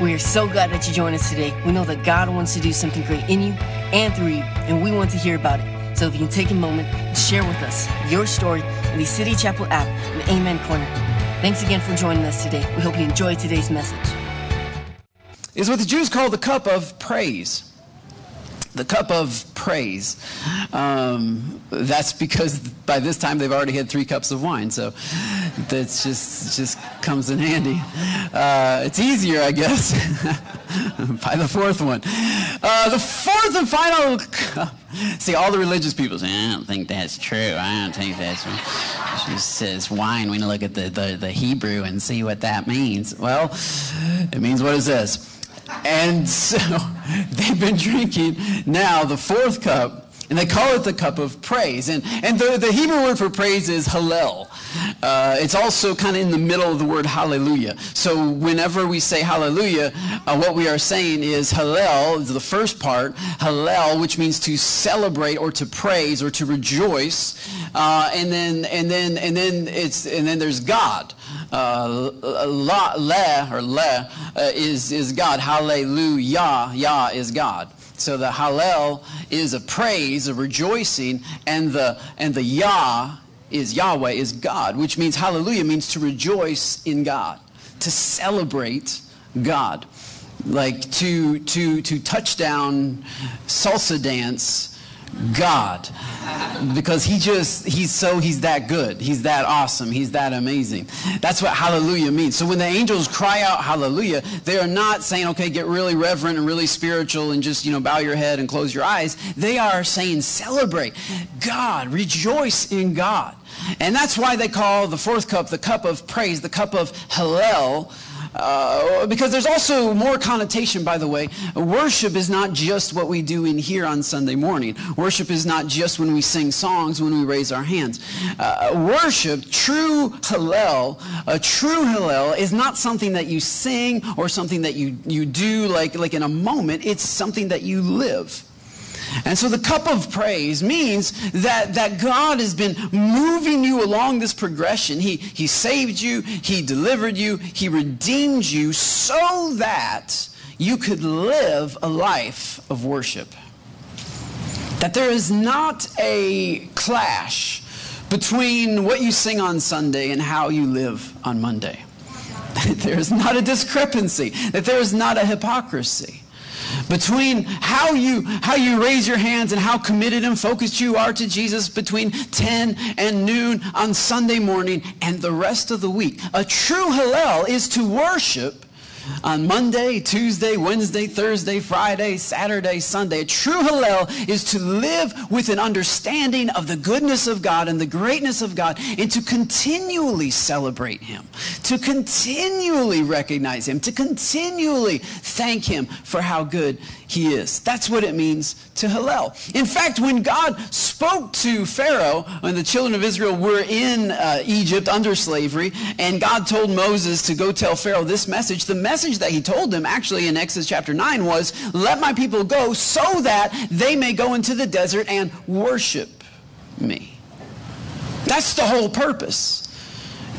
We are so glad that you joined us today. We know that God wants to do something great in you and through you, and we want to hear about it. So if you can take a moment and share with us your story in the City Chapel app the Amen Corner. Thanks again for joining us today. We hope you enjoyed today's message. Is what the Jews call the cup of praise the cup of praise. Um, that's because by this time they've already had three cups of wine, so that's just just comes in handy. Uh, it's easier, I guess, by the fourth one. Uh, the fourth and final. See, all the religious people say, "I don't think that's true. I don't think that's." True. She says wine. We need to look at the, the the Hebrew and see what that means. Well, it means what it says. And so they've been drinking now the fourth cup, and they call it the cup of praise. And, and the, the Hebrew word for praise is hallel. Uh, it's also kind of in the middle of the word hallelujah. So whenever we say hallelujah, uh, what we are saying is hallel, is the first part, hallel, which means to celebrate or to praise or to rejoice. Uh, and then and then and then it's and then there's God. Uh, la, le or le uh, is is God. Hallelujah, Yah is God. So the Hallel is a praise, a rejoicing, and the and the Yah is Yahweh is God, which means Hallelujah means to rejoice in God, to celebrate God, like to to to touchdown salsa dance God. Because he just, he's so, he's that good. He's that awesome. He's that amazing. That's what hallelujah means. So when the angels cry out hallelujah, they are not saying, okay, get really reverent and really spiritual and just, you know, bow your head and close your eyes. They are saying, celebrate God, rejoice in God. And that's why they call the fourth cup the cup of praise, the cup of Hallel uh, because there's also more connotation, by the way. Worship is not just what we do in here on Sunday morning. Worship is not just when we sing songs, when we raise our hands. Uh, worship, true Hallel, a true Hallel is not something that you sing or something that you, you do like, like in a moment. It's something that you live. And so the cup of praise means that, that God has been moving you along this progression. He, he saved you, He delivered you, He redeemed you so that you could live a life of worship. That there is not a clash between what you sing on Sunday and how you live on Monday. That there is not a discrepancy, that there is not a hypocrisy between how you how you raise your hands and how committed and focused you are to Jesus between 10 and noon on Sunday morning and the rest of the week. A true Hallel is to worship on Monday, Tuesday, Wednesday, Thursday, Friday, Saturday, Sunday. A true Hallel is to live with an understanding of the goodness of God and the greatness of God and to continually celebrate Him, to continually recognize Him, to continually thank Him for how good He is. That's what it means to Hallel. In fact, when God spoke to Pharaoh when the children of Israel were in uh, Egypt under slavery, and God told Moses to go tell Pharaoh this message, the message that he told them actually in Exodus chapter 9 was, Let my people go so that they may go into the desert and worship me. That's the whole purpose.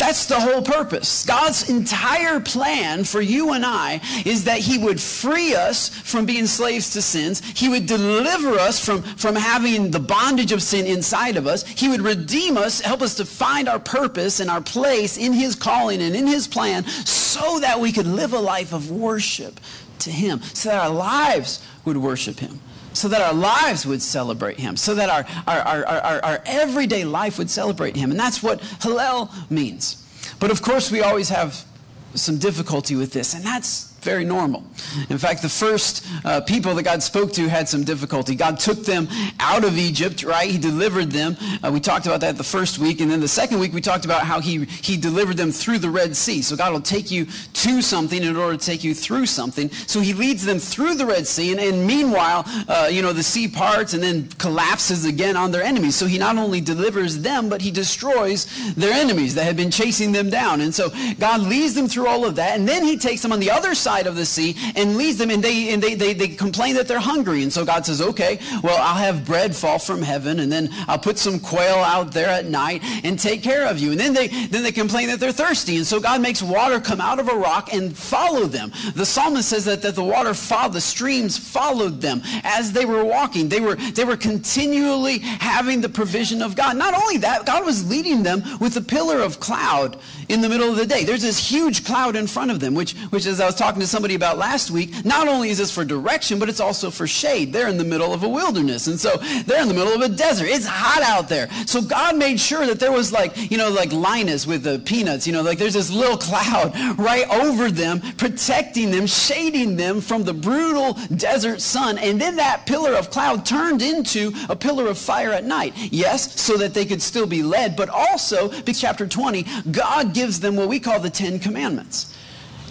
That's the whole purpose. God's entire plan for you and I is that He would free us from being slaves to sins. He would deliver us from, from having the bondage of sin inside of us. He would redeem us, help us to find our purpose and our place in His calling and in His plan so that we could live a life of worship to Him, so that our lives would worship Him so that our lives would celebrate him, so that our, our, our, our, our everyday life would celebrate him. And that's what Hallel means. But of course, we always have some difficulty with this, and that's very normal. In fact, the first uh, people that God spoke to had some difficulty. God took them out of Egypt, right? He delivered them. Uh, we talked about that the first week. And then the second week, we talked about how he, he delivered them through the Red Sea. So God will take you to something in order to take you through something. So he leads them through the Red Sea. And, and meanwhile, uh, you know, the sea parts and then collapses again on their enemies. So he not only delivers them, but he destroys their enemies that had been chasing them down. And so God leads them through all of that. And then he takes them on the other side side of the sea and leads them, and they, and they, they, they complain that they're hungry. And so God says, okay, well, I'll have bread fall from heaven, and then I'll put some quail out there at night and take care of you. And then they, then they complain that they're thirsty. And so God makes water come out of a rock and follow them. The psalmist says that, that the water followed, the streams followed them as they were walking. They were, they were continually having the provision of God. Not only that, God was leading them with a pillar of cloud in the middle of the day. There's this huge cloud in front of them, which, which as I was talking to somebody about last week, not only is this for direction, but it's also for shade. They're in the middle of a wilderness. And so they're in the middle of a desert. It's hot out there. So God made sure that there was like, you know, like Linus with the peanuts, you know, like there's this little cloud right over them, protecting them, shading them from the brutal desert sun. And then that pillar of cloud turned into a pillar of fire at night. Yes, so that they could still be led, but also, because chapter 20, God gives them what we call the Ten Commandments.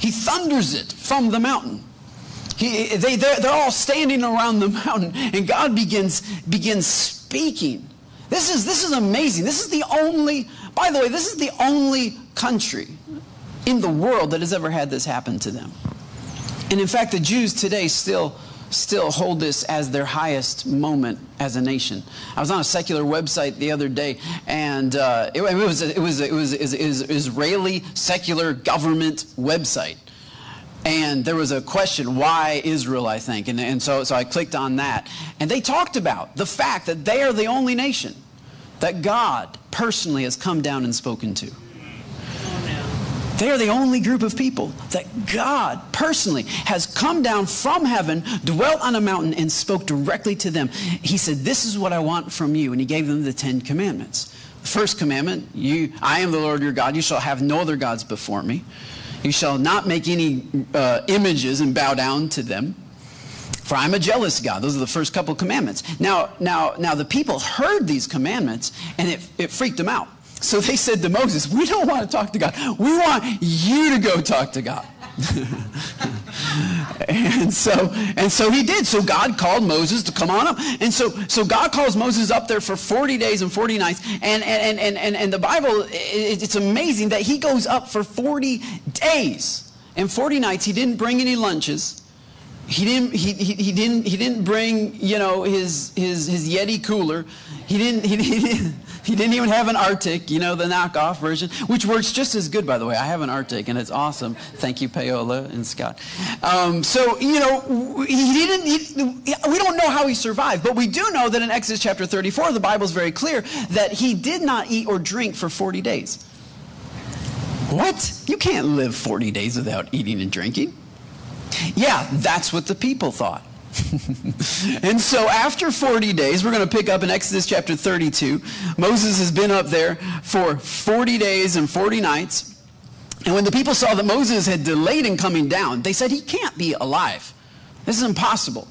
He thunders it from the mountain. He, they, they're, they're all standing around the mountain, and God begins, begins speaking. This is, this is amazing. This is the only, by the way, this is the only country in the world that has ever had this happen to them. And in fact, the Jews today still still hold this as their highest moment as a nation. I was on a secular website the other day, and uh, it, it, was it was it was it was Israeli secular government website. And there was a question, why Israel, I think. And, and so, so I clicked on that. And they talked about the fact that they are the only nation that God personally has come down and spoken to. They are the only group of people that God personally has come down from heaven, dwelt on a mountain, and spoke directly to them. He said, This is what I want from you. And he gave them the Ten Commandments. The first commandment, you, I am the Lord your God. You shall have no other gods before me. You shall not make any uh, images and bow down to them. For I'm a jealous God. Those are the first couple commandments. Now, now, now the people heard these commandments and it, it freaked them out. So they said to Moses, We don't want to talk to God. We want you to go talk to God. and so and so he did. So God called Moses to come on up. And so so God calls Moses up there for 40 days and 40 nights. And and and and, and the Bible it's amazing that he goes up for 40 days and 40 nights. He didn't bring any lunches. He didn't he, he, he didn't he didn't bring, you know, his his his Yeti cooler. He didn't he, didn't he didn't even have an RTIC, you know, the knockoff version, which works just as good, by the way. I have an RTIC, and it's awesome. Thank you, Paola and Scott. Um, so, you know, he didn't, he, we don't know how he survived, but we do know that in Exodus chapter 34, the Bible is very clear that he did not eat or drink for 40 days. What? You can't live 40 days without eating and drinking. Yeah, that's what the people thought. and so after 40 days, we're going to pick up in Exodus chapter 32. Moses has been up there for 40 days and 40 nights. And when the people saw that Moses had delayed in coming down, they said, He can't be alive. This is impossible.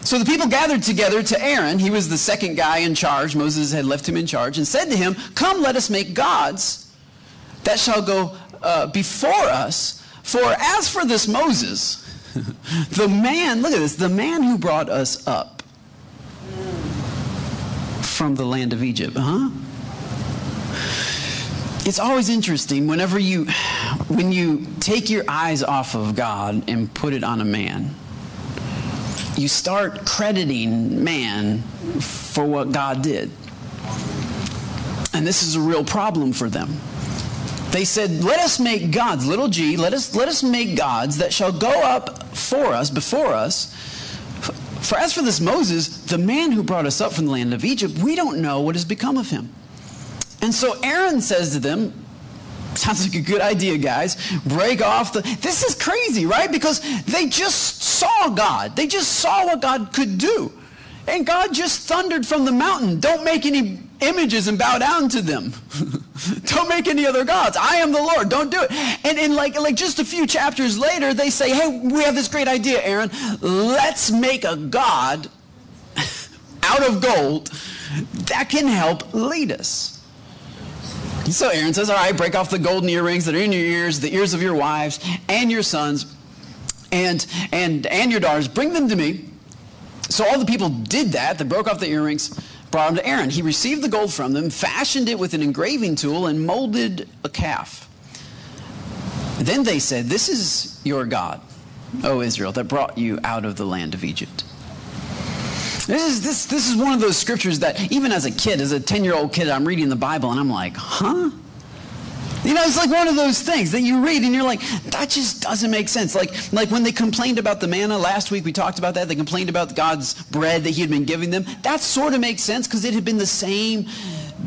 So the people gathered together to Aaron. He was the second guy in charge. Moses had left him in charge and said to him, Come, let us make gods that shall go uh, before us. For as for this Moses, the man, look at this, the man who brought us up from the land of Egypt, huh? It's always interesting whenever you when you take your eyes off of God and put it on a man. You start crediting man for what God did. And this is a real problem for them. They said, Let us make gods, little g, let us, let us make gods that shall go up for us, before us. For as for this Moses, the man who brought us up from the land of Egypt, we don't know what has become of him. And so Aaron says to them, Sounds like a good idea, guys. Break off the. This is crazy, right? Because they just saw God. They just saw what God could do. And God just thundered from the mountain, Don't make any images and bow down to them. don't make any other gods. I am the Lord. Don't do it. And in like, like just a few chapters later, they say, hey, we have this great idea, Aaron. Let's make a God out of gold that can help lead us. So Aaron says, all right, break off the golden earrings that are in your ears, the ears of your wives and your sons and, and, and your daughters. Bring them to me. So all the people did that. They broke off the earrings brought them to Aaron. He received the gold from them, fashioned it with an engraving tool, and molded a calf. Then they said, This is your God, O Israel, that brought you out of the land of Egypt. This is, this, this is one of those scriptures that, even as a kid, as a 10 year old kid, I'm reading the Bible and I'm like, huh? You know, it's like one of those things that you read and you're like, that just doesn't make sense. Like, like when they complained about the manna last week, we talked about that. They complained about God's bread that He had been giving them. That sort of makes sense because it had been the same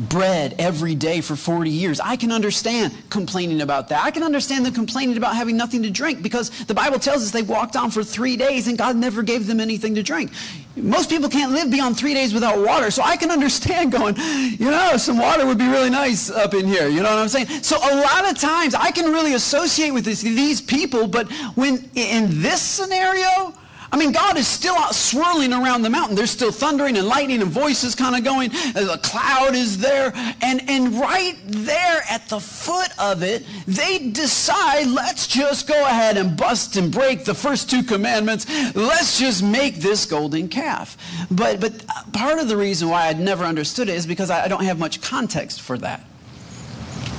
bread every day for 40 years. I can understand complaining about that. I can understand them complaining about having nothing to drink because the Bible tells us they walked on for three days and God never gave them anything to drink. Most people can't live beyond three days without water, so I can understand going, you know, some water would be really nice up in here. You know what I'm saying? So a lot of times I can really associate with this, these people, but when in this scenario, I mean, God is still out swirling around the mountain. There's still thundering and lightning and voices kind of going. Uh, the cloud is there. And, and right there at the foot of it, they decide, let's just go ahead and bust and break the first two commandments. Let's just make this golden calf. But, but uh, part of the reason why I'd never understood it is because I don't have much context for that.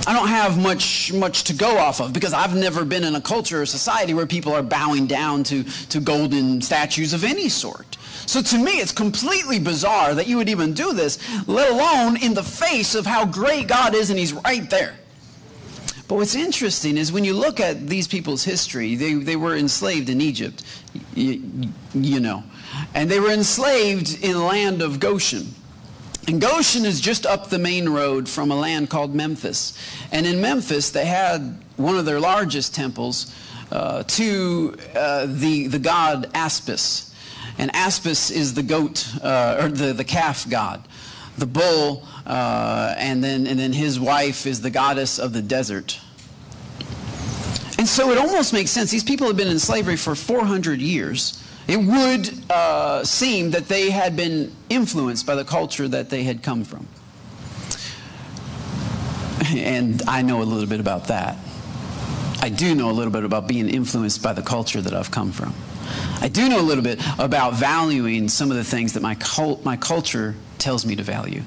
I don't have much much to go off of because I've never been in a culture or society where people are bowing down to, to golden statues of any sort. So to me, it's completely bizarre that you would even do this, let alone in the face of how great God is and He's right there. But what's interesting is when you look at these people's history, they, they were enslaved in Egypt, you, you know, and they were enslaved in the land of Goshen. And Goshen is just up the main road from a land called Memphis. And in Memphis, they had one of their largest temples uh, to uh, the, the god Aspis. And Aspis is the goat, uh, or the, the calf god. The bull, uh, and, then, and then his wife is the goddess of the desert. And so it almost makes sense. These people have been in slavery for 400 years. It would uh, seem that they had been influenced by the culture that they had come from. And I know a little bit about that. I do know a little bit about being influenced by the culture that I've come from. I do know a little bit about valuing some of the things that my, cult, my culture tells me to value.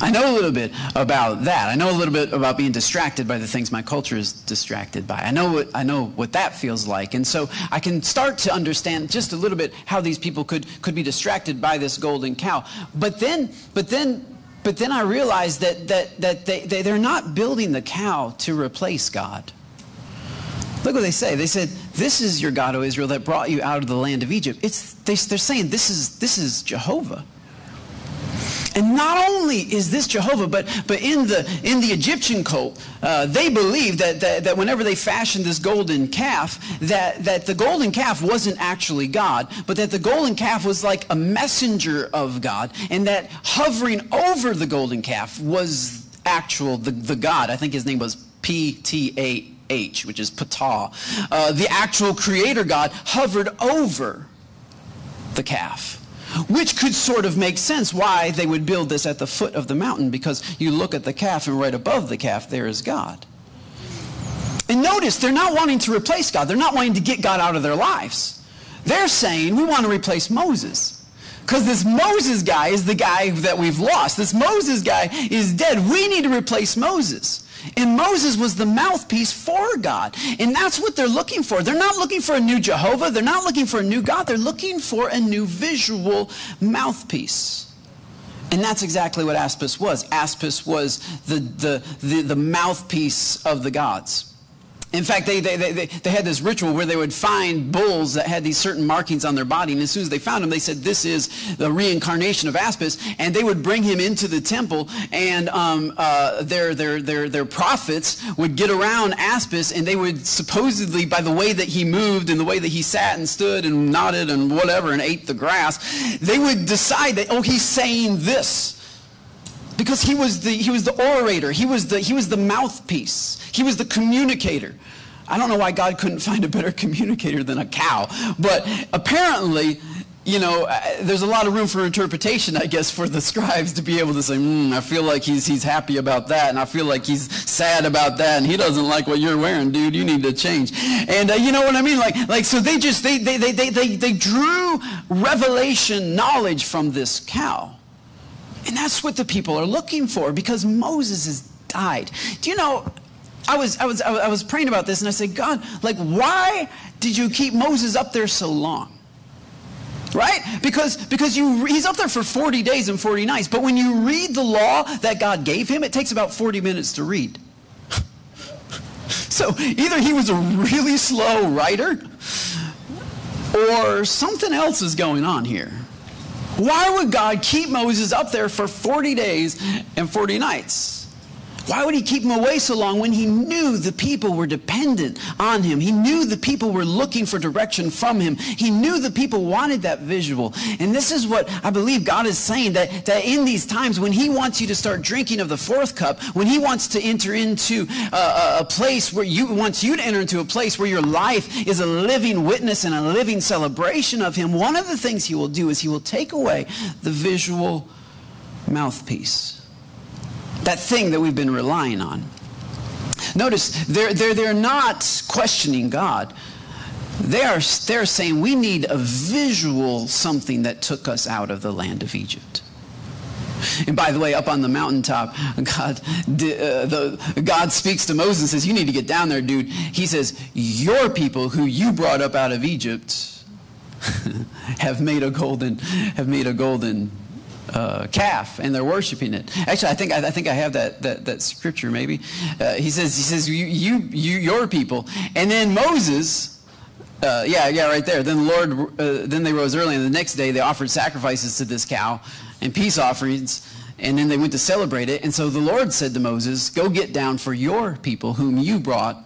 I know a little bit about that. I know a little bit about being distracted by the things my culture is distracted by. I know what, I know what that feels like. And so I can start to understand just a little bit how these people could, could be distracted by this golden cow. But then, but then, but then I realized that, that, that they, they, they're not building the cow to replace God. Look what they say. They said, This is your God, O Israel, that brought you out of the land of Egypt. It's, they, they're saying this is, this is Jehovah. And not only is this Jehovah, but, but in, the, in the Egyptian cult, uh, they believed that, that, that whenever they fashioned this golden calf, that, that the golden calf wasn't actually God, but that the golden calf was like a messenger of God, and that hovering over the golden calf was actual, the, the God. I think his name was P-T-A-H, which is Ptah. Uh, the actual creator God hovered over the calf which could sort of make sense why they would build this at the foot of the mountain because you look at the calf and right above the calf there is God. And notice they're not wanting to replace God. They're not wanting to get God out of their lives. They're saying we want to replace Moses. Because this Moses guy is the guy that we've lost. This Moses guy is dead. We need to replace Moses. And Moses was the mouthpiece for God. And that's what they're looking for. They're not looking for a new Jehovah. They're not looking for a new God. They're looking for a new visual mouthpiece. And that's exactly what Aspis was. Aspis was the, the, the, the mouthpiece of the gods. In fact, they, they, they, they had this ritual where they would find bulls that had these certain markings on their body. And as soon as they found them, they said, this is the reincarnation of Aspis. And they would bring him into the temple. And um, uh, their, their, their, their prophets would get around Aspis, And they would supposedly, by the way that he moved and the way that he sat and stood and nodded and whatever and ate the grass, they would decide that, oh, he's saying this because he was the he was the orator he was the he was the mouthpiece he was the communicator I don't know why God couldn't find a better communicator than a cow, but apparently, you know, uh, there's a lot of room for interpretation, I guess, for the scribes to be able to say, mm, I feel like he's, he's happy about that, and I feel like he's sad about that, and he doesn't like what you're wearing, dude. You need to change. And uh, you know what I mean? Like, like so they just, they, they, they, they, they, they drew revelation knowledge from this cow. And that's what the people are looking for because Moses has died. Do you know, I was, I was, I was praying about this and I said, God, like, why did you keep Moses up there so long? Right? Because, because you, he's up there for 40 days and 40 nights. But when you read the law that God gave him, it takes about 40 minutes to read. so either he was a really slow writer or something else is going on here. Why would God keep Moses up there for 40 days and 40 nights? Why would he keep him away so long when he knew the people were dependent on him? He knew the people were looking for direction from him. He knew the people wanted that visual. And this is what I believe God is saying that, that in these times when he wants you to start drinking of the fourth cup, when he wants to enter into uh, a, a place where you wants you to enter into a place where your life is a living witness and a living celebration of him, one of the things he will do is he will take away the visual mouthpiece that thing that we've been relying on. Notice, they're, they're, they're not questioning God. They are they're saying we need a visual something that took us out of the land of Egypt. And by the way, up on the mountaintop, God, uh, the, God speaks to Moses and says, You need to get down there, dude. He says, Your people who you brought up out of Egypt have made a golden, have made a golden uh, calf and they're worshiping it. Actually, I think I, I think I have that that, that scripture. Maybe uh, he says he says you, you you your people, and then Moses. Uh, yeah, yeah, right there. Then the Lord, uh, then they rose early, and the next day they offered sacrifices to this cow and peace offerings, and then they went to celebrate it. And so the Lord said to Moses, "Go get down for your people, whom you brought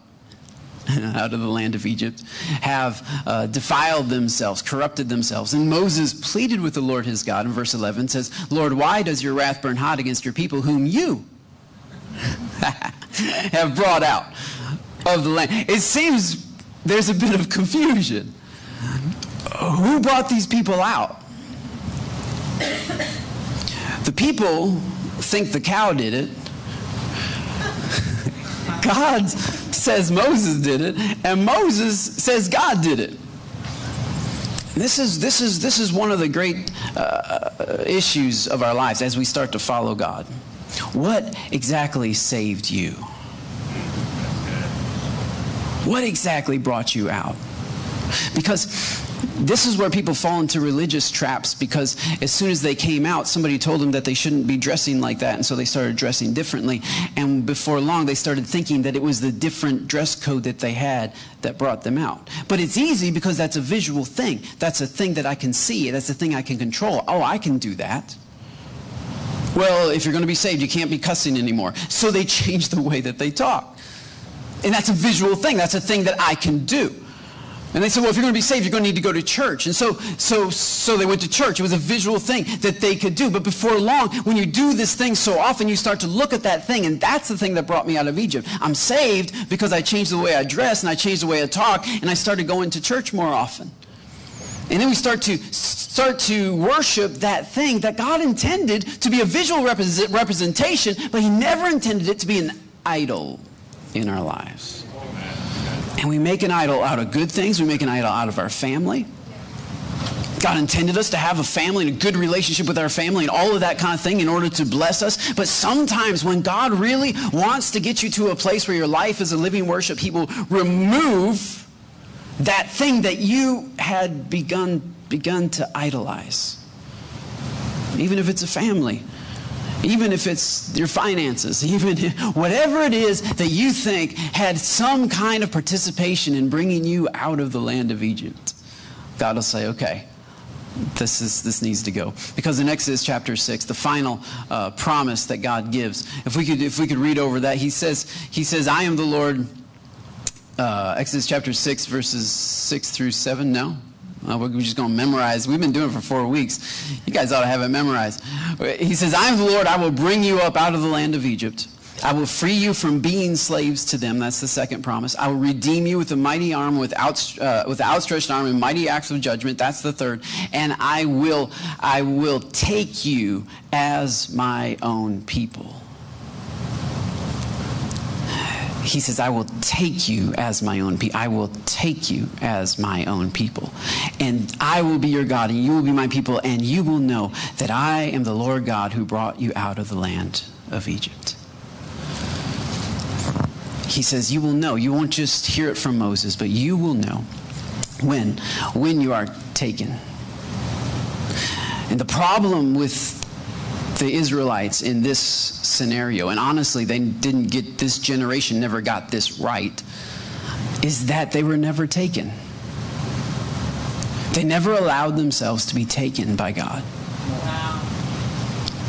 out of the land of Egypt have uh, defiled themselves, corrupted themselves. And Moses pleaded with the Lord his God in verse 11 says, Lord, why does your wrath burn hot against your people whom you have brought out of the land? It seems there's a bit of confusion. Who brought these people out? The people think the cow did it. God says Moses did it, and Moses says God did it. This is, this is, this is one of the great uh, issues of our lives as we start to follow God. What exactly saved you? What exactly brought you out? Because this is where people fall into religious traps because as soon as they came out, somebody told them that they shouldn't be dressing like that, and so they started dressing differently. And before long, they started thinking that it was the different dress code that they had that brought them out. But it's easy because that's a visual thing. That's a thing that I can see. That's a thing I can control. Oh, I can do that. Well, if you're going to be saved, you can't be cussing anymore. So they changed the way that they talk. And that's a visual thing. That's a thing that I can do. And they said, well, if you're going to be saved, you're going to need to go to church. And so, so, so they went to church. It was a visual thing that they could do. But before long, when you do this thing so often, you start to look at that thing. And that's the thing that brought me out of Egypt. I'm saved because I changed the way I dress and I changed the way I talk. And I started going to church more often. And then we start to start to worship that thing that God intended to be a visual representation, but he never intended it to be an idol in our lives. And we make an idol out of good things. We make an idol out of our family. God intended us to have a family and a good relationship with our family and all of that kind of thing in order to bless us. But sometimes when God really wants to get you to a place where your life is a living worship, he will remove that thing that you had begun, begun to idolize. Even if it's a family even if it's your finances, even whatever it is that you think had some kind of participation in bringing you out of the land of Egypt, God will say, okay, this is this needs to go. Because in exodus chapter 6 the final uh, promise that god gives if we could if we could read over that he says he says i am the lord uh, exodus chapter 6 verses 6 through 7 no uh, we're just going to memorize. We've been doing it for four weeks. You guys ought to have it memorized. He says, I am the Lord. I will bring you up out of the land of Egypt. I will free you from being slaves to them. That's the second promise. I will redeem you with a mighty arm, with, out, uh, with outstretched arm and mighty acts of judgment. That's the third. And I will, I will take you as my own people he says, I will take you as my own people. I will take you as my own people. And I will be your God, and you will be my people, and you will know that I am the Lord God who brought you out of the land of Egypt. He says, You will know. You won't just hear it from Moses, but you will know When? When you are taken. And the problem with the Israelites in this scenario, and honestly, they didn't get this generation, never got this right, is that they were never taken. They never allowed themselves to be taken by God.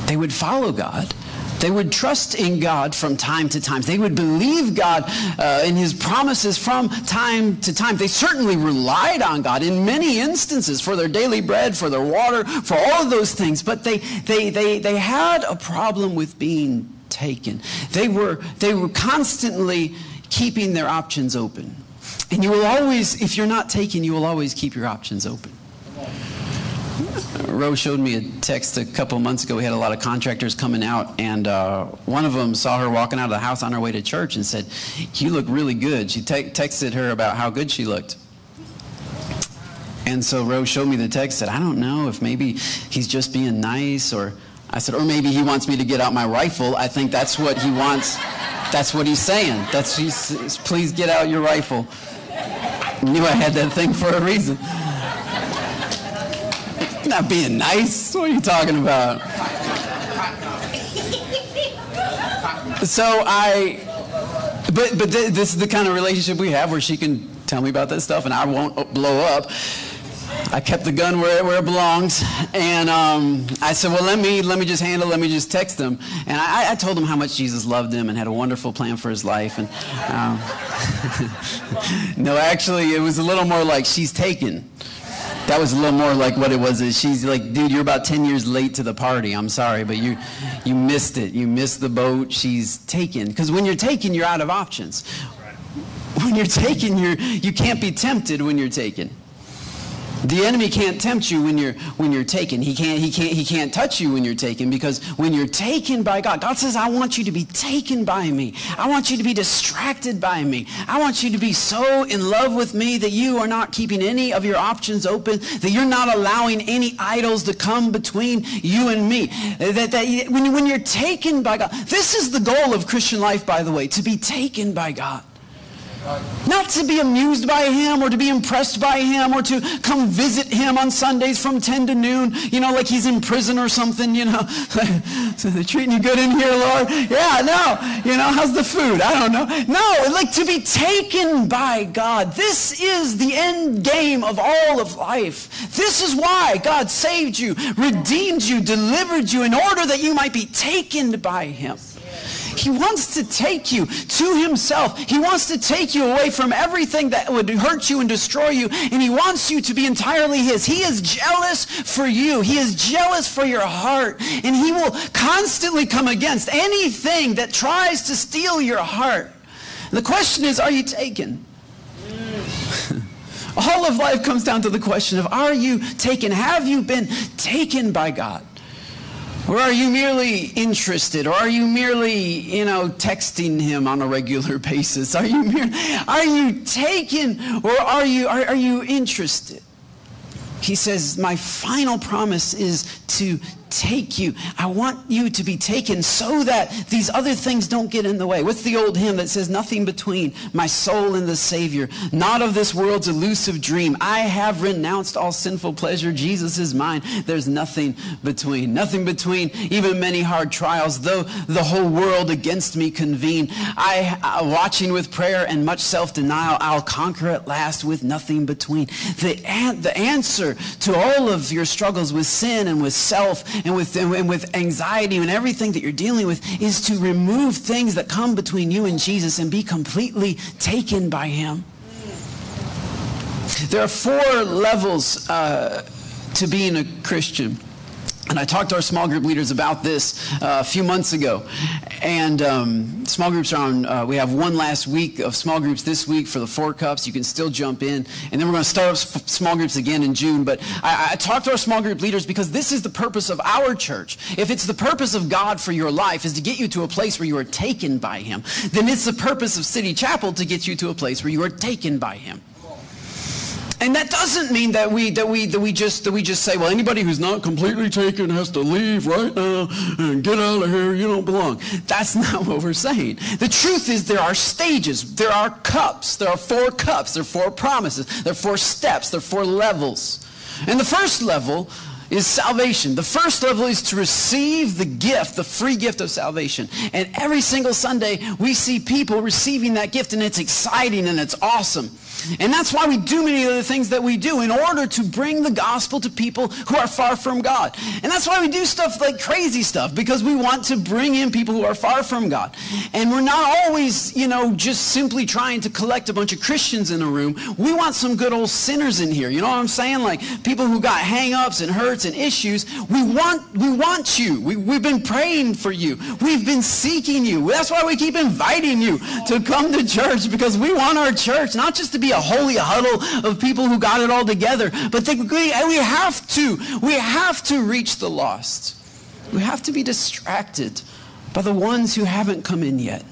They would follow God. They would trust in God from time to time. They would believe God uh, in His promises from time to time. They certainly relied on God in many instances for their daily bread, for their water, for all of those things. But they, they, they, they had a problem with being taken. They were, they were constantly keeping their options open. And you will always, if you're not taken, you will always keep your options open. Rose showed me a text a couple months ago. We had a lot of contractors coming out, and uh, one of them saw her walking out of the house on her way to church and said, You look really good. She te- texted her about how good she looked. And so Rose showed me the text, said, I don't know if maybe he's just being nice, or I said, or maybe he wants me to get out my rifle. I think that's what he wants. That's what he's saying. That's he's, please get out your rifle. Knew I had that thing for a reason not being nice. What are you talking about? so I, but but th- this is the kind of relationship we have where she can tell me about that stuff and I won't blow up. I kept the gun where, where it belongs, and um, I said, "Well, let me let me just handle. Let me just text them." And I, I told him how much Jesus loved him and had a wonderful plan for his life. And um, no, actually, it was a little more like she's taken that was a little more like what it was. She's like, dude, you're about 10 years late to the party. I'm sorry, but you, you missed it. You missed the boat. She's taken. Because when you're taken, you're out of options. When you're taken, you're, you can't be tempted when you're taken. The enemy can't tempt you when you're when you're taken. He can't he can't he can't touch you when you're taken because when you're taken by God, God says, "I want you to be taken by me. I want you to be distracted by me. I want you to be so in love with me that you are not keeping any of your options open, that you're not allowing any idols to come between you and me. That, that when, when you're taken by God, this is the goal of Christian life, by the way, to be taken by God. Not to be amused by him or to be impressed by him or to come visit him on Sundays from 10 to noon, you know, like he's in prison or something, you know. so they're treating you good in here, Lord? Yeah, no. You know, how's the food? I don't know. No, like to be taken by God. This is the end game of all of life. This is why God saved you, redeemed you, delivered you in order that you might be taken by him. He wants to take you to himself. He wants to take you away from everything that would hurt you and destroy you. And he wants you to be entirely his. He is jealous for you. He is jealous for your heart. And he will constantly come against anything that tries to steal your heart. The question is, are you taken? All of life comes down to the question of, are you taken? Have you been taken by God? Or are you merely interested? Or are you merely, you know, texting him on a regular basis? Are you, mere, are you taken or are you, are, are you interested? He says, My final promise is to take you. I want you to be taken so that these other things don't get in the way. What's the old hymn that says, Nothing between my soul and the Savior, not of this world's elusive dream. I have renounced all sinful pleasure. Jesus is mine. There's nothing between. Nothing between, even many hard trials, though the whole world against me convene. I, uh, watching with prayer and much self denial, I'll conquer at last with nothing between. The, an- the answer to all of your struggles with sin and with self and with, and with anxiety and everything that you're dealing with is to remove things that come between you and Jesus and be completely taken by him. There are four levels uh, to being a Christian. And I talked to our small group leaders about this uh, a few months ago. And um, small groups are on, uh, we have one last week of small groups this week for the four cups. You can still jump in. And then we're going to start up small groups again in June. But I, I talked to our small group leaders because this is the purpose of our church. If it's the purpose of God for your life is to get you to a place where you are taken by Him, then it's the purpose of City Chapel to get you to a place where you are taken by Him. And that doesn't mean that we that we that we just that we just say, well, anybody who's not completely taken has to leave right now and get out of here. You don't belong. That's not what we're saying. The truth is there are stages, there are cups, there are four cups, there are four promises, there are four steps, there are four levels. And the first level is salvation. The first level is to receive the gift, the free gift of salvation. And every single Sunday, we see people receiving that gift, and it's exciting and it's awesome. And that's why we do many of the things that we do in order to bring the gospel to people who are far from God. And that's why we do stuff like crazy stuff, because we want to bring in people who are far from God. And we're not always, you know, just simply trying to collect a bunch of Christians in a room. We want some good old sinners in here. You know what I'm saying? Like people who got hang-ups and hurts and issues. We want, we want you. We, we've been praying for you. We've been seeking you. That's why we keep inviting you to come to church, because we want our church not just to be a holy huddle of people who got it all together. But they, we have to, we have to reach the lost. We have to be distracted by the ones who haven't come in yet.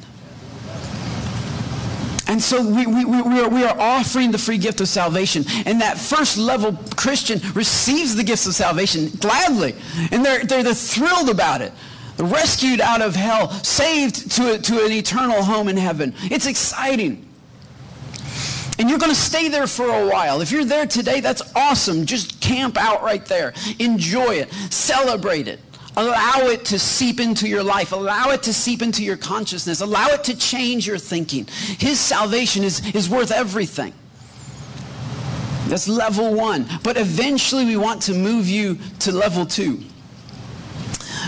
And so we, we, we, are, we are offering the free gift of salvation. And that first level Christian receives the gifts of salvation gladly. And they're, they're, they're thrilled about it. Rescued out of hell, saved to, a, to an eternal home in heaven. It's exciting. And you're going to stay there for a while. If you're there today, that's awesome. Just camp out right there. Enjoy it. Celebrate it. Allow it to seep into your life. Allow it to seep into your consciousness. Allow it to change your thinking. His salvation is, is worth everything. That's level one. But eventually we want to move you to level two.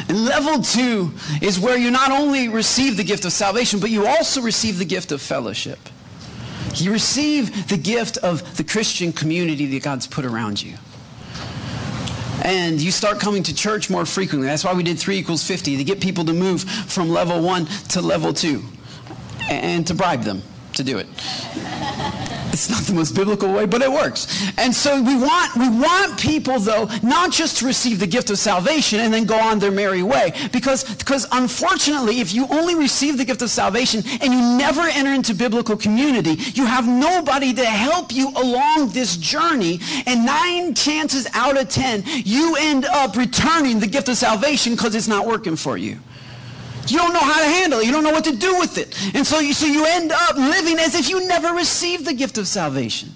And level two is where you not only receive the gift of salvation, but you also receive the gift of fellowship. You receive the gift of the Christian community that God's put around you. And you start coming to church more frequently. That's why we did 3 equals 50, to get people to move from level 1 to level 2 and to bribe them to do it. It's not the most biblical way, but it works. And so we want, we want people, though, not just to receive the gift of salvation and then go on their merry way. Because, because unfortunately, if you only receive the gift of salvation and you never enter into biblical community, you have nobody to help you along this journey. And nine chances out of ten, you end up returning the gift of salvation because it's not working for you. You don't know how to handle it. You don't know what to do with it. And so you, so you end up living as if you never received the gift of salvation.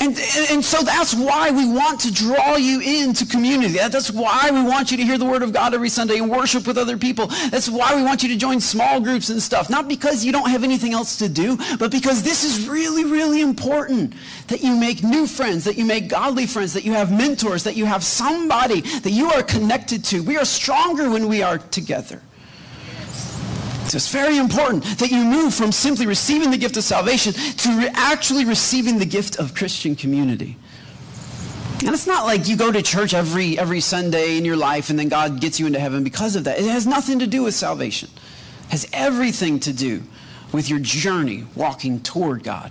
And, and, so that's why we want to draw you into community. That's why we want you to hear the Word of God every Sunday and worship with other people. That's why we want you to join small groups and stuff. Not because you don't have anything else to do, but because this is really, really important. That you make new friends, that you make godly friends, that you have mentors, that you have somebody that you are connected to. We are stronger when we are together. So it's very important that you move from simply receiving the gift of salvation to re- actually receiving the gift of Christian community. And it's not like you go to church every, every Sunday in your life and then God gets you into heaven because of that. It has nothing to do with salvation. It has everything to do with your journey walking toward God.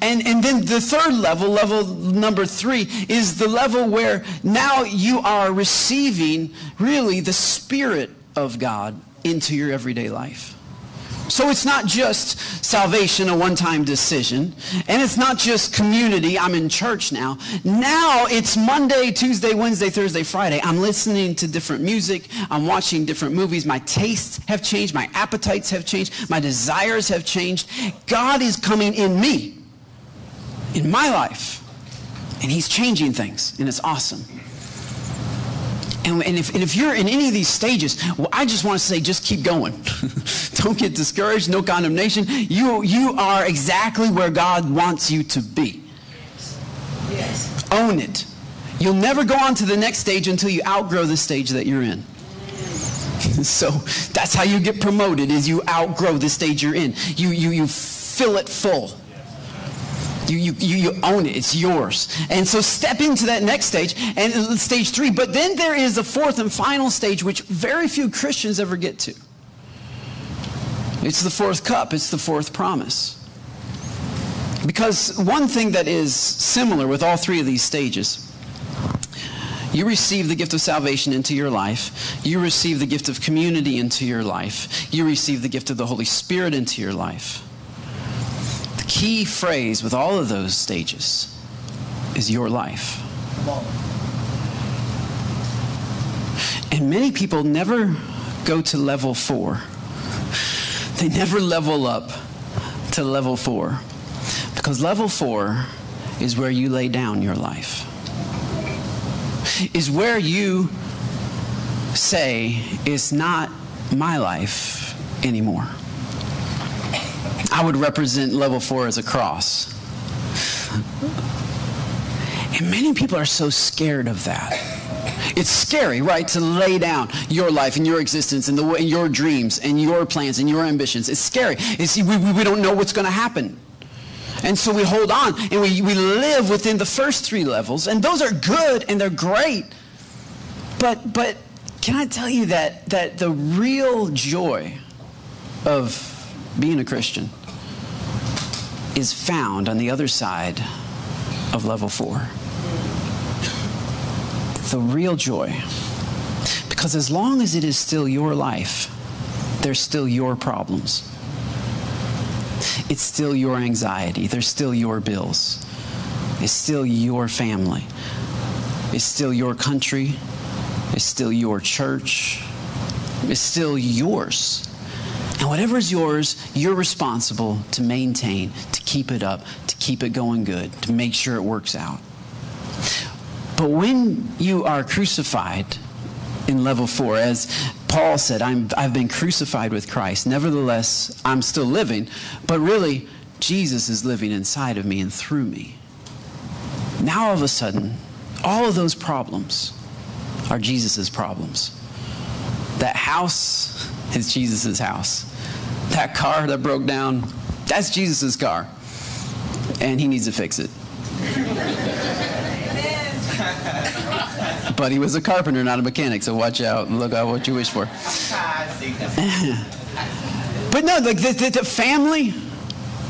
And, and then the third level, level number three, is the level where now you are receiving really the Spirit of God into your everyday life. So it's not just salvation, a one-time decision, and it's not just community, I'm in church now. Now it's Monday, Tuesday, Wednesday, Thursday, Friday. I'm listening to different music, I'm watching different movies. My tastes have changed, my appetites have changed, my desires have changed. God is coming in me, in my life, and he's changing things, and it's awesome. And, and, if, and if you're in any of these stages, well, I just want to say, just keep going. Don't get discouraged, no condemnation. You, you are exactly where God wants you to be. Yes. Own it. You'll never go on to the next stage until you outgrow the stage that you're in. so that's how you get promoted is you outgrow the stage you're in. You, you, you fill it full. You, you, you own it. It's yours. And so step into that next stage, and stage three. But then there is a fourth and final stage, which very few Christians ever get to. It's the fourth cup. It's the fourth promise. Because one thing that is similar with all three of these stages you receive the gift of salvation into your life. You receive the gift of community into your life. You receive the gift of the Holy Spirit into your life key phrase with all of those stages is your life. And many people never go to level four. They never level up to level four. Because level four is where you lay down your life, is where you say, It's not my life anymore. I would represent level four as a cross. And many people are so scared of that. It's scary, right, to lay down your life and your existence and, the, and your dreams and your plans and your ambitions. It's scary. You see, we, we don't know what's going to happen. And so we hold on and we, we live within the first three levels. And those are good and they're great. But, but can I tell you that, that the real joy of being a Christian is found on the other side of level four? The real joy. Because as long as it is still your life, there's still your problems. It's still your anxiety. There's still your bills. It's still your family. It's still your country. It's still your church. It's still yours. Whatever is yours, you're responsible to maintain, to keep it up, to keep it going good, to make sure it works out. But when you are crucified in level four, as Paul said, i have been crucified with Christ. Nevertheless, I'm still living, but really, Jesus is living inside of me and through me. Now, all of a sudden, all of those problems are Jesus' problems. That house is Jesus' house. That car that broke down, that's Jesus' car. And he needs to fix it. but he was a carpenter, not a mechanic, so watch out and look out what you wish for. but no, like the, the, the family,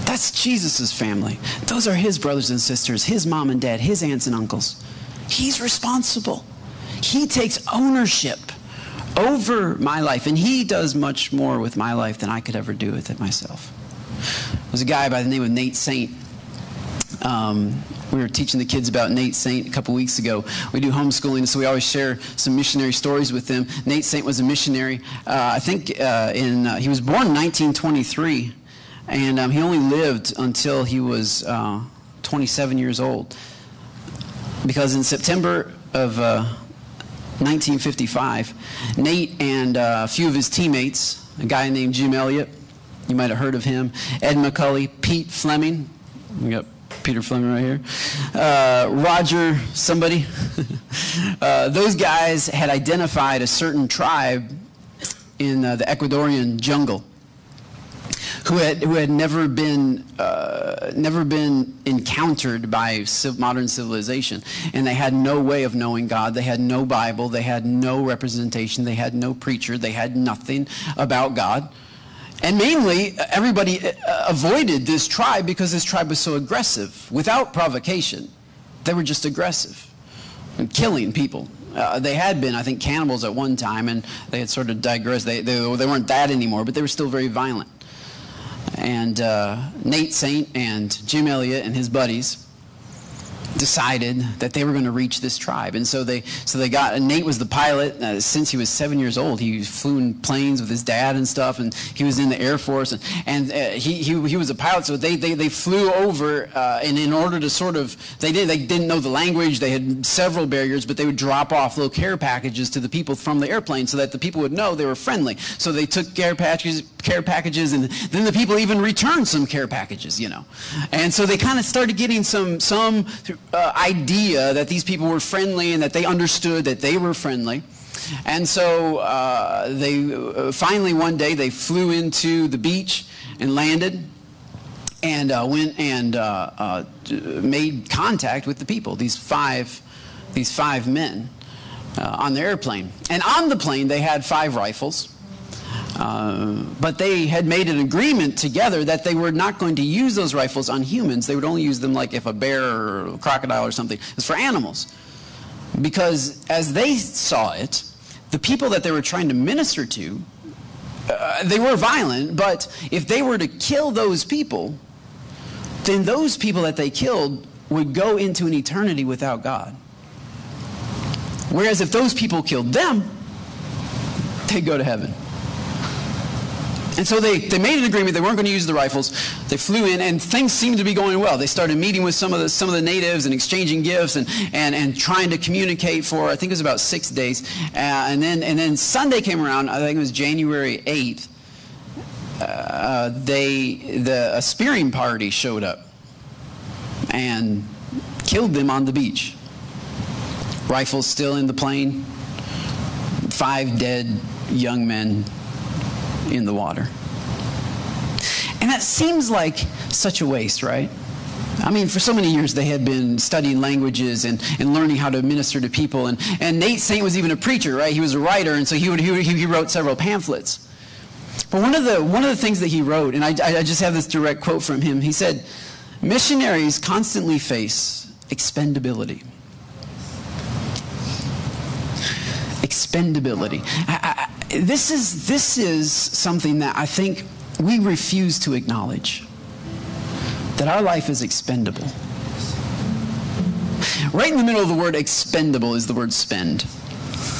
that's Jesus' family. Those are his brothers and sisters, his mom and dad, his aunts and uncles. He's responsible. He takes ownership over my life, and he does much more with my life than I could ever do with it myself. There's a guy by the name of Nate Saint. Um, we were teaching the kids about Nate Saint a couple weeks ago. We do homeschooling, so we always share some missionary stories with them. Nate Saint was a missionary. Uh, I think uh, in uh, he was born in 1923, and um, he only lived until he was uh, 27 years old. Because in September of 1955, uh, Nate and uh, a few of his teammates, a guy named Jim Elliot, you might have heard of him, Ed McCully, Pete Fleming, we got Peter Fleming right here. Uh, Roger, somebody. uh, those guys had identified a certain tribe in uh, the Ecuadorian jungle who had, who had never been uh, never been encountered by modern civilization, and they had no way of knowing God. They had no Bible. They had no representation. They had no preacher. They had nothing about God. And mainly, everybody uh, avoided this tribe because this tribe was so aggressive, without provocation. They were just aggressive and killing people. Uh, they had been, I think, cannibals at one time, and they had sort of digressed. They, they, they weren't that anymore, but they were still very violent. And uh, Nate Saint and Jim Elliot and his buddies decided that they were going to reach this tribe. And so they, so they got, and Nate was the pilot uh, since he was seven years old. He flew in planes with his dad and stuff, and he was in the Air Force, and, and uh, he, he, he was a pilot. So they, they, they flew over, uh, and in order to sort of, they, did, they didn't know the language, they had several barriers, but they would drop off little care packages to the people from the airplane so that the people would know they were friendly. So they took care packages, care packages, and then the people even returned some care packages, you know. And so they kind of started getting some, some uh, idea that these people were friendly and that they understood that they were friendly. And so uh, they uh, finally one day they flew into the beach and landed and uh, went and uh, uh, made contact with the people. These five, these five men on the airplane, and on the plane they had five rifles. Uh, but they had made an agreement together that they were not going to use those rifles on humans. They would only use them like if a bear or a crocodile or something. It's for animals. Because as they saw it, the people that they were trying to minister to, uh, they were violent, but if they were to kill those people, then those people that they killed would go into an eternity without God. Whereas if those people killed them, they'd go to heaven. And so they, they made an agreement. They weren't going to use the rifles. They flew in, and things seemed to be going well. They started meeting with some of the, some of the natives and exchanging gifts and, and, and trying to communicate for, I think it was about six days. Uh, and, then, and then Sunday came around, I think it was January 8th. Uh, they, the, a spearing party showed up and killed them on the beach. Rifles still in the plane. Five dead young men in the water. And that seems like such a waste, right? I mean, for so many years they had been studying languages and, and learning how to minister to people. And, and Nate Saint was even a preacher, right? He was a writer, and so he, would, he, he wrote several pamphlets. But one of the, one of the things that he wrote, and I, I just have this direct quote from him, he said, Missionaries constantly face expendability. Expendability. I, this, is, this is something that I think we refuse to acknowledge that our life is expendable. Right in the middle of the word expendable is the word spend.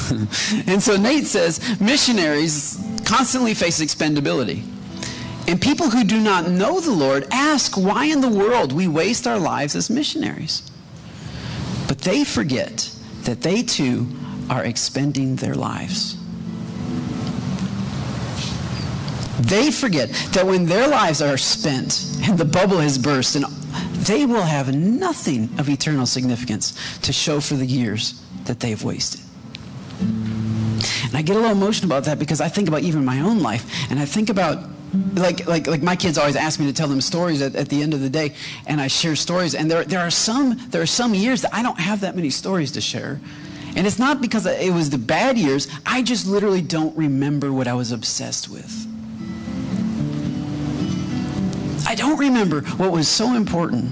and so Nate says missionaries constantly face expendability. And people who do not know the Lord ask why in the world we waste our lives as missionaries. But they forget that they too are expending their lives. They forget that when their lives are spent and the bubble has burst, and they will have nothing of eternal significance to show for the years that they've wasted. And I get a little emotional about that because I think about even my own life, and I think about like, like, like my kids always ask me to tell them stories at, at the end of the day, and I share stories. And there, there, are some, there are some years that I don't have that many stories to share. And it's not because it was the bad years, I just literally don't remember what I was obsessed with. I don't remember what was so important.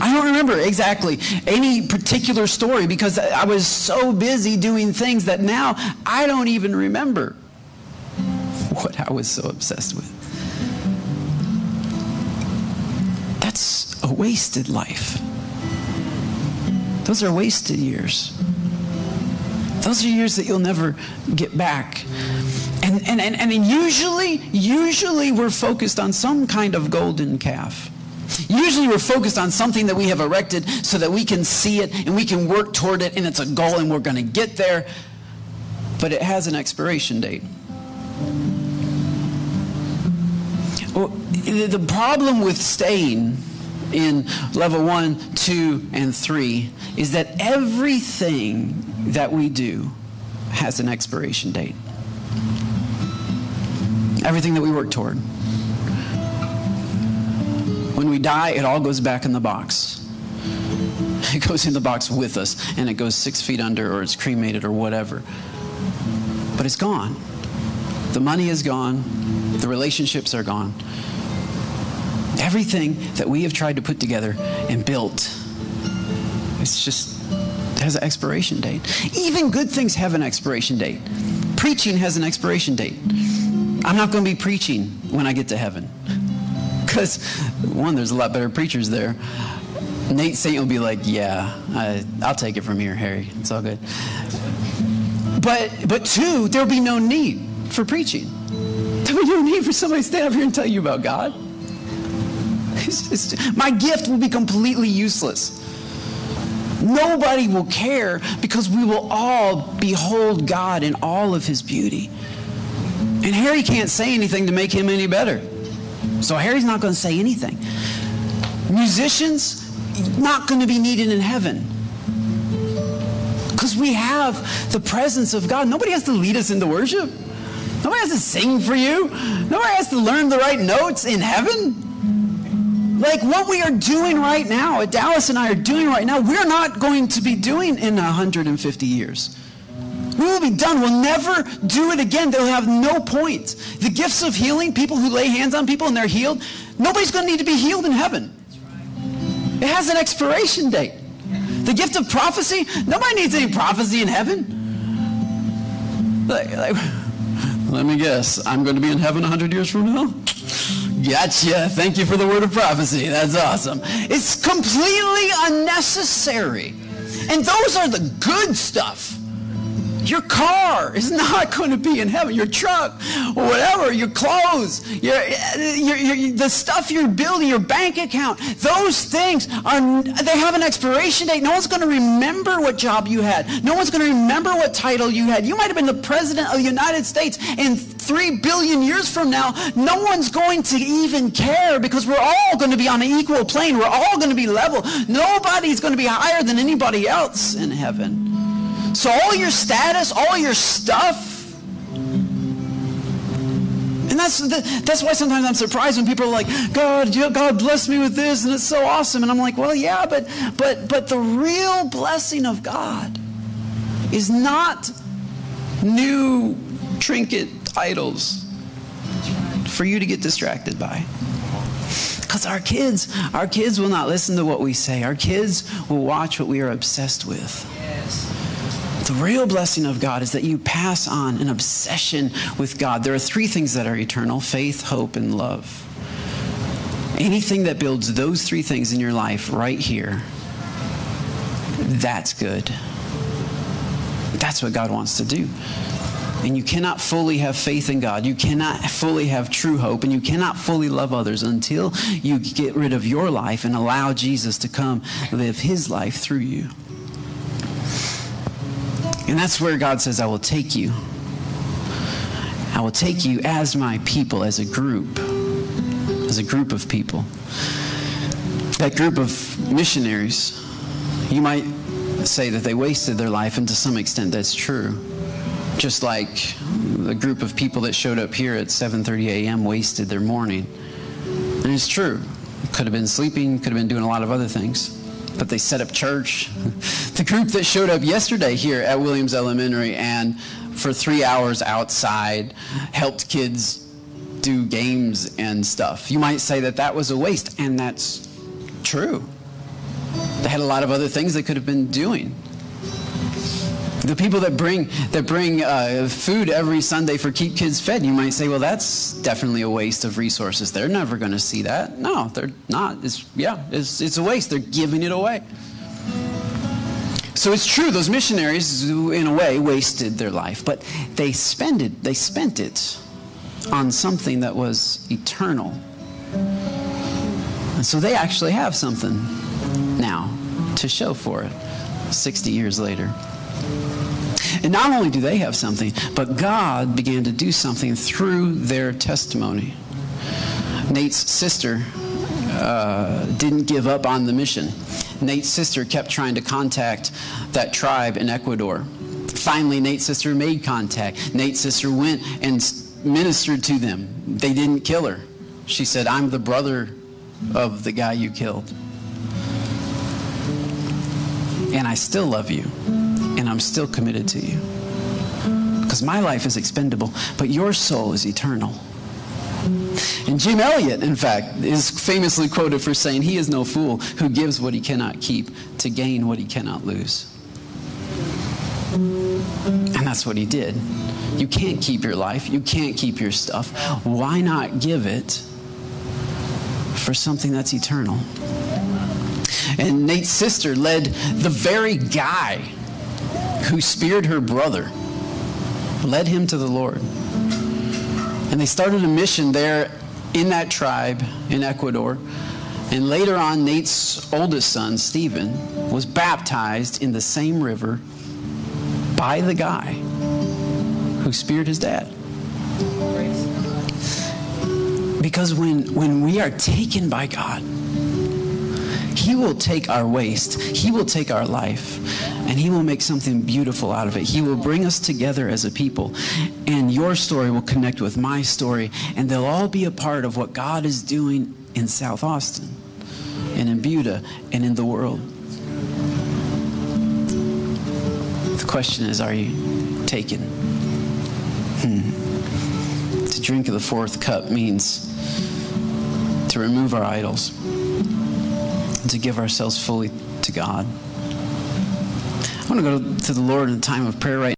I don't remember exactly any particular story because I was so busy doing things that now I don't even remember what I was so obsessed with. That's a wasted life. Those are wasted years. Those are years that you'll never get back. And, and, and, and usually, usually we're focused on some kind of golden calf. Usually we're focused on something that we have erected so that we can see it and we can work toward it and it's a goal and we're going to get there. But it has an expiration date. Well, the problem with staying in level one, two, and three is that everything that we do has an expiration date. Everything that we work toward. When we die, it all goes back in the box. It goes in the box with us, and it goes six feet under, or it's cremated, or whatever. But it's gone. The money is gone. The relationships are gone. Everything that we have tried to put together and built, it's just it has an expiration date. Even good things have an expiration date. Preaching has an expiration date. I'm not going to be preaching when I get to heaven. Because, one, there's a lot better preachers there. Nate Saint will be like, yeah, I, will take it from here, Harry. It's all good. But, but two, there'll be no need for preaching. There'll be no need for somebody to stand up here and tell you about God. Just, my gift will be completely useless. Nobody will care because we will all behold God in all of his beauty. And Harry can't say anything to make him any better. So Harry's not going to say anything. Musicians, not going to be needed in heaven. Because we have the presence of God. Nobody has to lead us into worship. Nobody has to sing for you. Nobody has to learn the right notes in heaven. Like what we are doing right now, what Dallas and I are doing right now, we're not going to be doing in 150 years. We will be done. We'll never do it again. They'll have no point. The gifts of healing, people who lay hands on people and they're healed, nobody's going to need to be healed in heaven. It has an expiration date. The gift of prophecy, nobody needs any prophecy in heaven. Like, like, let me guess, I'm going to be in heaven 100 years from now? Gotcha. Thank you for the word of prophecy. That's awesome. It's completely unnecessary. And those are the good stuff. Your car is not going to be in heaven. Your truck, or whatever, your clothes, your, your, your, the stuff you're building, your bank account, those things are, they have an expiration date. No one's going to remember what job you had. No one's going to remember what title you had. You might have been the president of the United States in three billion years from now. No one's going to even care because we're all going to be on an equal plane. We're all going to be level. Nobody's going to be higher than anybody else in heaven. So all your status, all your stuff, and that's that's why sometimes I'm surprised when people are like, God, God bless me with this, and it's so awesome. And I'm like, well, yeah, but but but the real blessing of God is not new trinket idols for you to get distracted by. Because our kids, our kids will not listen to what we say. Our kids will watch what we are obsessed with. The real blessing of God is that you pass on an obsession with God. There are three things that are eternal faith, hope, and love. Anything that builds those three things in your life right here, that's good. That's what God wants to do. And you cannot fully have faith in God. You cannot fully have true hope. And you cannot fully love others until you get rid of your life and allow Jesus to come live his life through you. And that's where God says, I will take you. I will take you as my people, as a group, as a group of people. That group of missionaries, you might say that they wasted their life, and to some extent that's true. Just like the group of people that showed up here at 7:30 a.m. wasted their morning. And it's true. Could have been sleeping, could have been doing a lot of other things but they set up church. the group that showed up yesterday here at Williams Elementary and for three hours outside helped kids do games and stuff. You might say that that was a waste, and that's true. They had a lot of other things they could have been doing. The people that bring that bring uh, food every Sunday for Keep Kids Fed, you might say, well, that's definitely a waste of resources. They're never going to see that. No, they're not. It's yeah, it's it's a waste. They're giving it away. So it's true. Those missionaries, in a way, wasted their life, but they spent it. They spent it on something that was eternal. And so they actually have something now to show for it 60 years later. And not only do they have something, but God began to do something through their testimony. Nate's sister uh, didn't give up on the mission. Nate's sister kept trying to contact that tribe in Ecuador. Finally, Nate's sister made contact. Nate's sister went and ministered to them. They didn't kill her. She said, I'm the brother of the guy you killed. And I still love you and I'm still committed to you. Because my life is expendable, but your soul is eternal. And Jim Elliot, in fact, is famously quoted for saying, He is no fool who gives what he cannot keep to gain what he cannot lose. And that's what he did. You can't keep your life, you can't keep your stuff. Why not give it for something that's eternal? And Nate's sister led the very guy who speared her brother, led him to the Lord. And they started a mission there in that tribe in Ecuador. And later on, Nate's oldest son, Stephen, was baptized in the same river by the guy who speared his dad. Because when, when we are taken by God, He will take our waste, He will take our life, and He will make something beautiful out of it. He will bring us together as a people, and your story will connect with my story, and they'll all be a part of what God is doing in South Austin, and in Buda, and in the world. The question is are you taken? Hmm. To drink of the fourth cup means to remove our idols, and to give ourselves fully to God. I want to go to the Lord in a time of prayer right